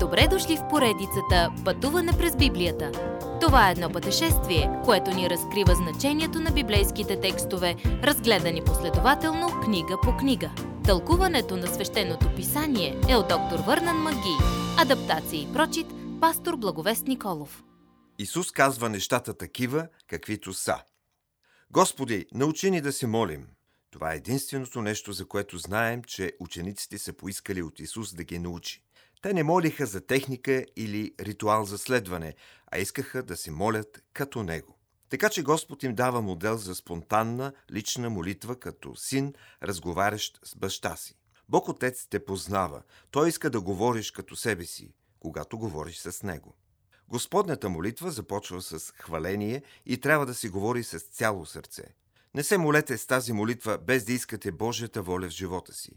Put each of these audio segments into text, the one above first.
Добре дошли в поредицата Пътуване през Библията. Това е едно пътешествие, което ни разкрива значението на библейските текстове, разгледани последователно книга по книга. Тълкуването на свещеното писание е от доктор Върнан Маги. Адаптация и прочит, пастор Благовест Николов. Исус казва нещата такива, каквито са. Господи, научи ни да се молим. Това е единственото нещо, за което знаем, че учениците са поискали от Исус да ги научи. Те не молиха за техника или ритуал за следване, а искаха да се молят като Него. Така че Господ им дава модел за спонтанна, лична молитва като син, разговарящ с баща си. Бог Отец те познава. Той иска да говориш като себе си, когато говориш с Него. Господнята молитва започва с хваление и трябва да си говори с цяло сърце. Не се молете с тази молитва без да искате Божията воля в живота си.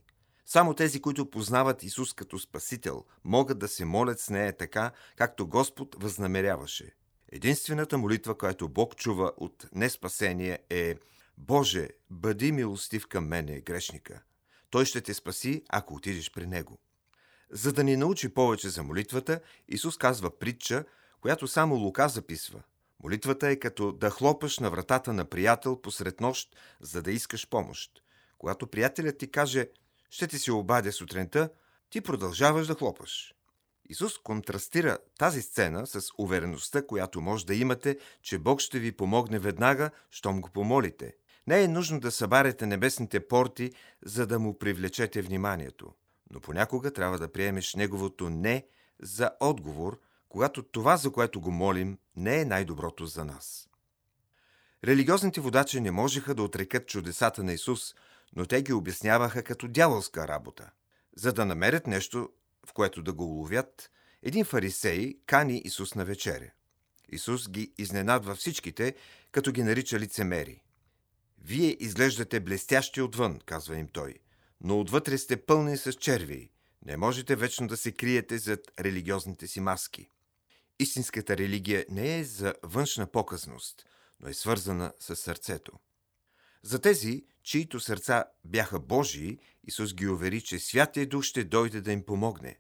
Само тези, които познават Исус като Спасител, могат да се молят с нея така, както Господ възнамеряваше. Единствената молитва, която Бог чува от неспасение е Боже, бъди милостив към мене, грешника. Той ще те спаси, ако отидеш при Него. За да ни научи повече за молитвата, Исус казва притча, която само Лука записва. Молитвата е като да хлопаш на вратата на приятел посред нощ, за да искаш помощ. Когато приятелят ти каже ще ти се обадя сутринта, ти продължаваш да хлопаш. Исус контрастира тази сцена с увереността, която може да имате, че Бог ще ви помогне веднага, щом го помолите. Не е нужно да събаряте небесните порти, за да му привлечете вниманието. Но понякога трябва да приемеш неговото не за отговор, когато това, за което го молим, не е най-доброто за нас. Религиозните водачи не можеха да отрекат чудесата на Исус – но те ги обясняваха като дяволска работа. За да намерят нещо, в което да го уловят, един фарисей кани Исус на вечеря. Исус ги изненадва всичките, като ги нарича лицемери. Вие изглеждате блестящи отвън, казва им той, но отвътре сте пълни с черви. Не можете вечно да се криете зад религиозните си маски. Истинската религия не е за външна показност, но е свързана с сърцето. За тези, чието сърца бяха Божии, Исус ги увери, че Святия Дух ще дойде да им помогне.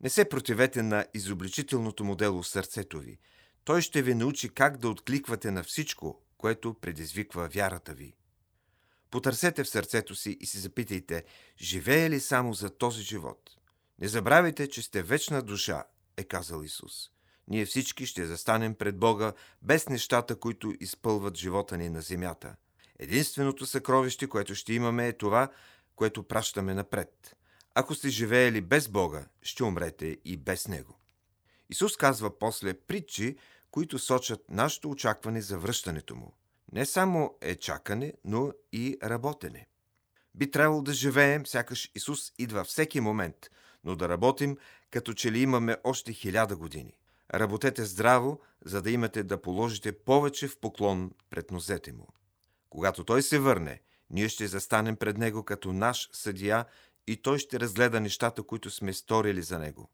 Не се противете на изобличителното модело в сърцето ви. Той ще ви научи как да откликвате на всичко, което предизвиква вярата ви. Потърсете в сърцето си и си запитайте, живее ли само за този живот? Не забравяйте, че сте вечна душа, е казал Исус. Ние всички ще застанем пред Бога без нещата, които изпълват живота ни на земята – Единственото съкровище, което ще имаме е това, което пращаме напред. Ако сте живеели без Бога, ще умрете и без Него. Исус казва после притчи, които сочат нашето очакване за връщането Му. Не само е чакане, но и работене. Би трябвало да живеем, сякаш Исус идва всеки момент, но да работим, като че ли имаме още хиляда години. Работете здраво, за да имате да положите повече в поклон пред нозете Му. Когато той се върне, ние ще застанем пред него като наш съдия и той ще разгледа нещата, които сме сторили за него.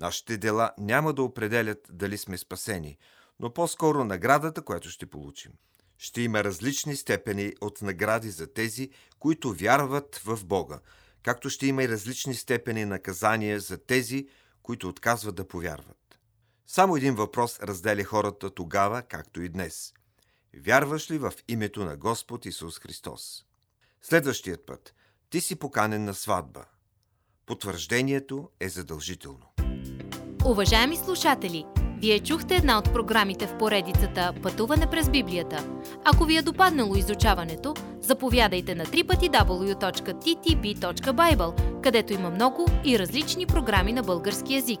Нашите дела няма да определят дали сме спасени, но по-скоро наградата, която ще получим. Ще има различни степени от награди за тези, които вярват в Бога, както ще има и различни степени наказания за тези, които отказват да повярват. Само един въпрос разделя хората тогава, както и днес – Вярваш ли в името на Господ Исус Христос? Следващият път. Ти си поканен на сватба. Потвърждението е задължително. Уважаеми слушатели, вие чухте една от програмите в поредицата Пътуване през Библията. Ако ви е допаднало изучаването, заповядайте на www.ttb.bible, където има много и различни програми на български язик.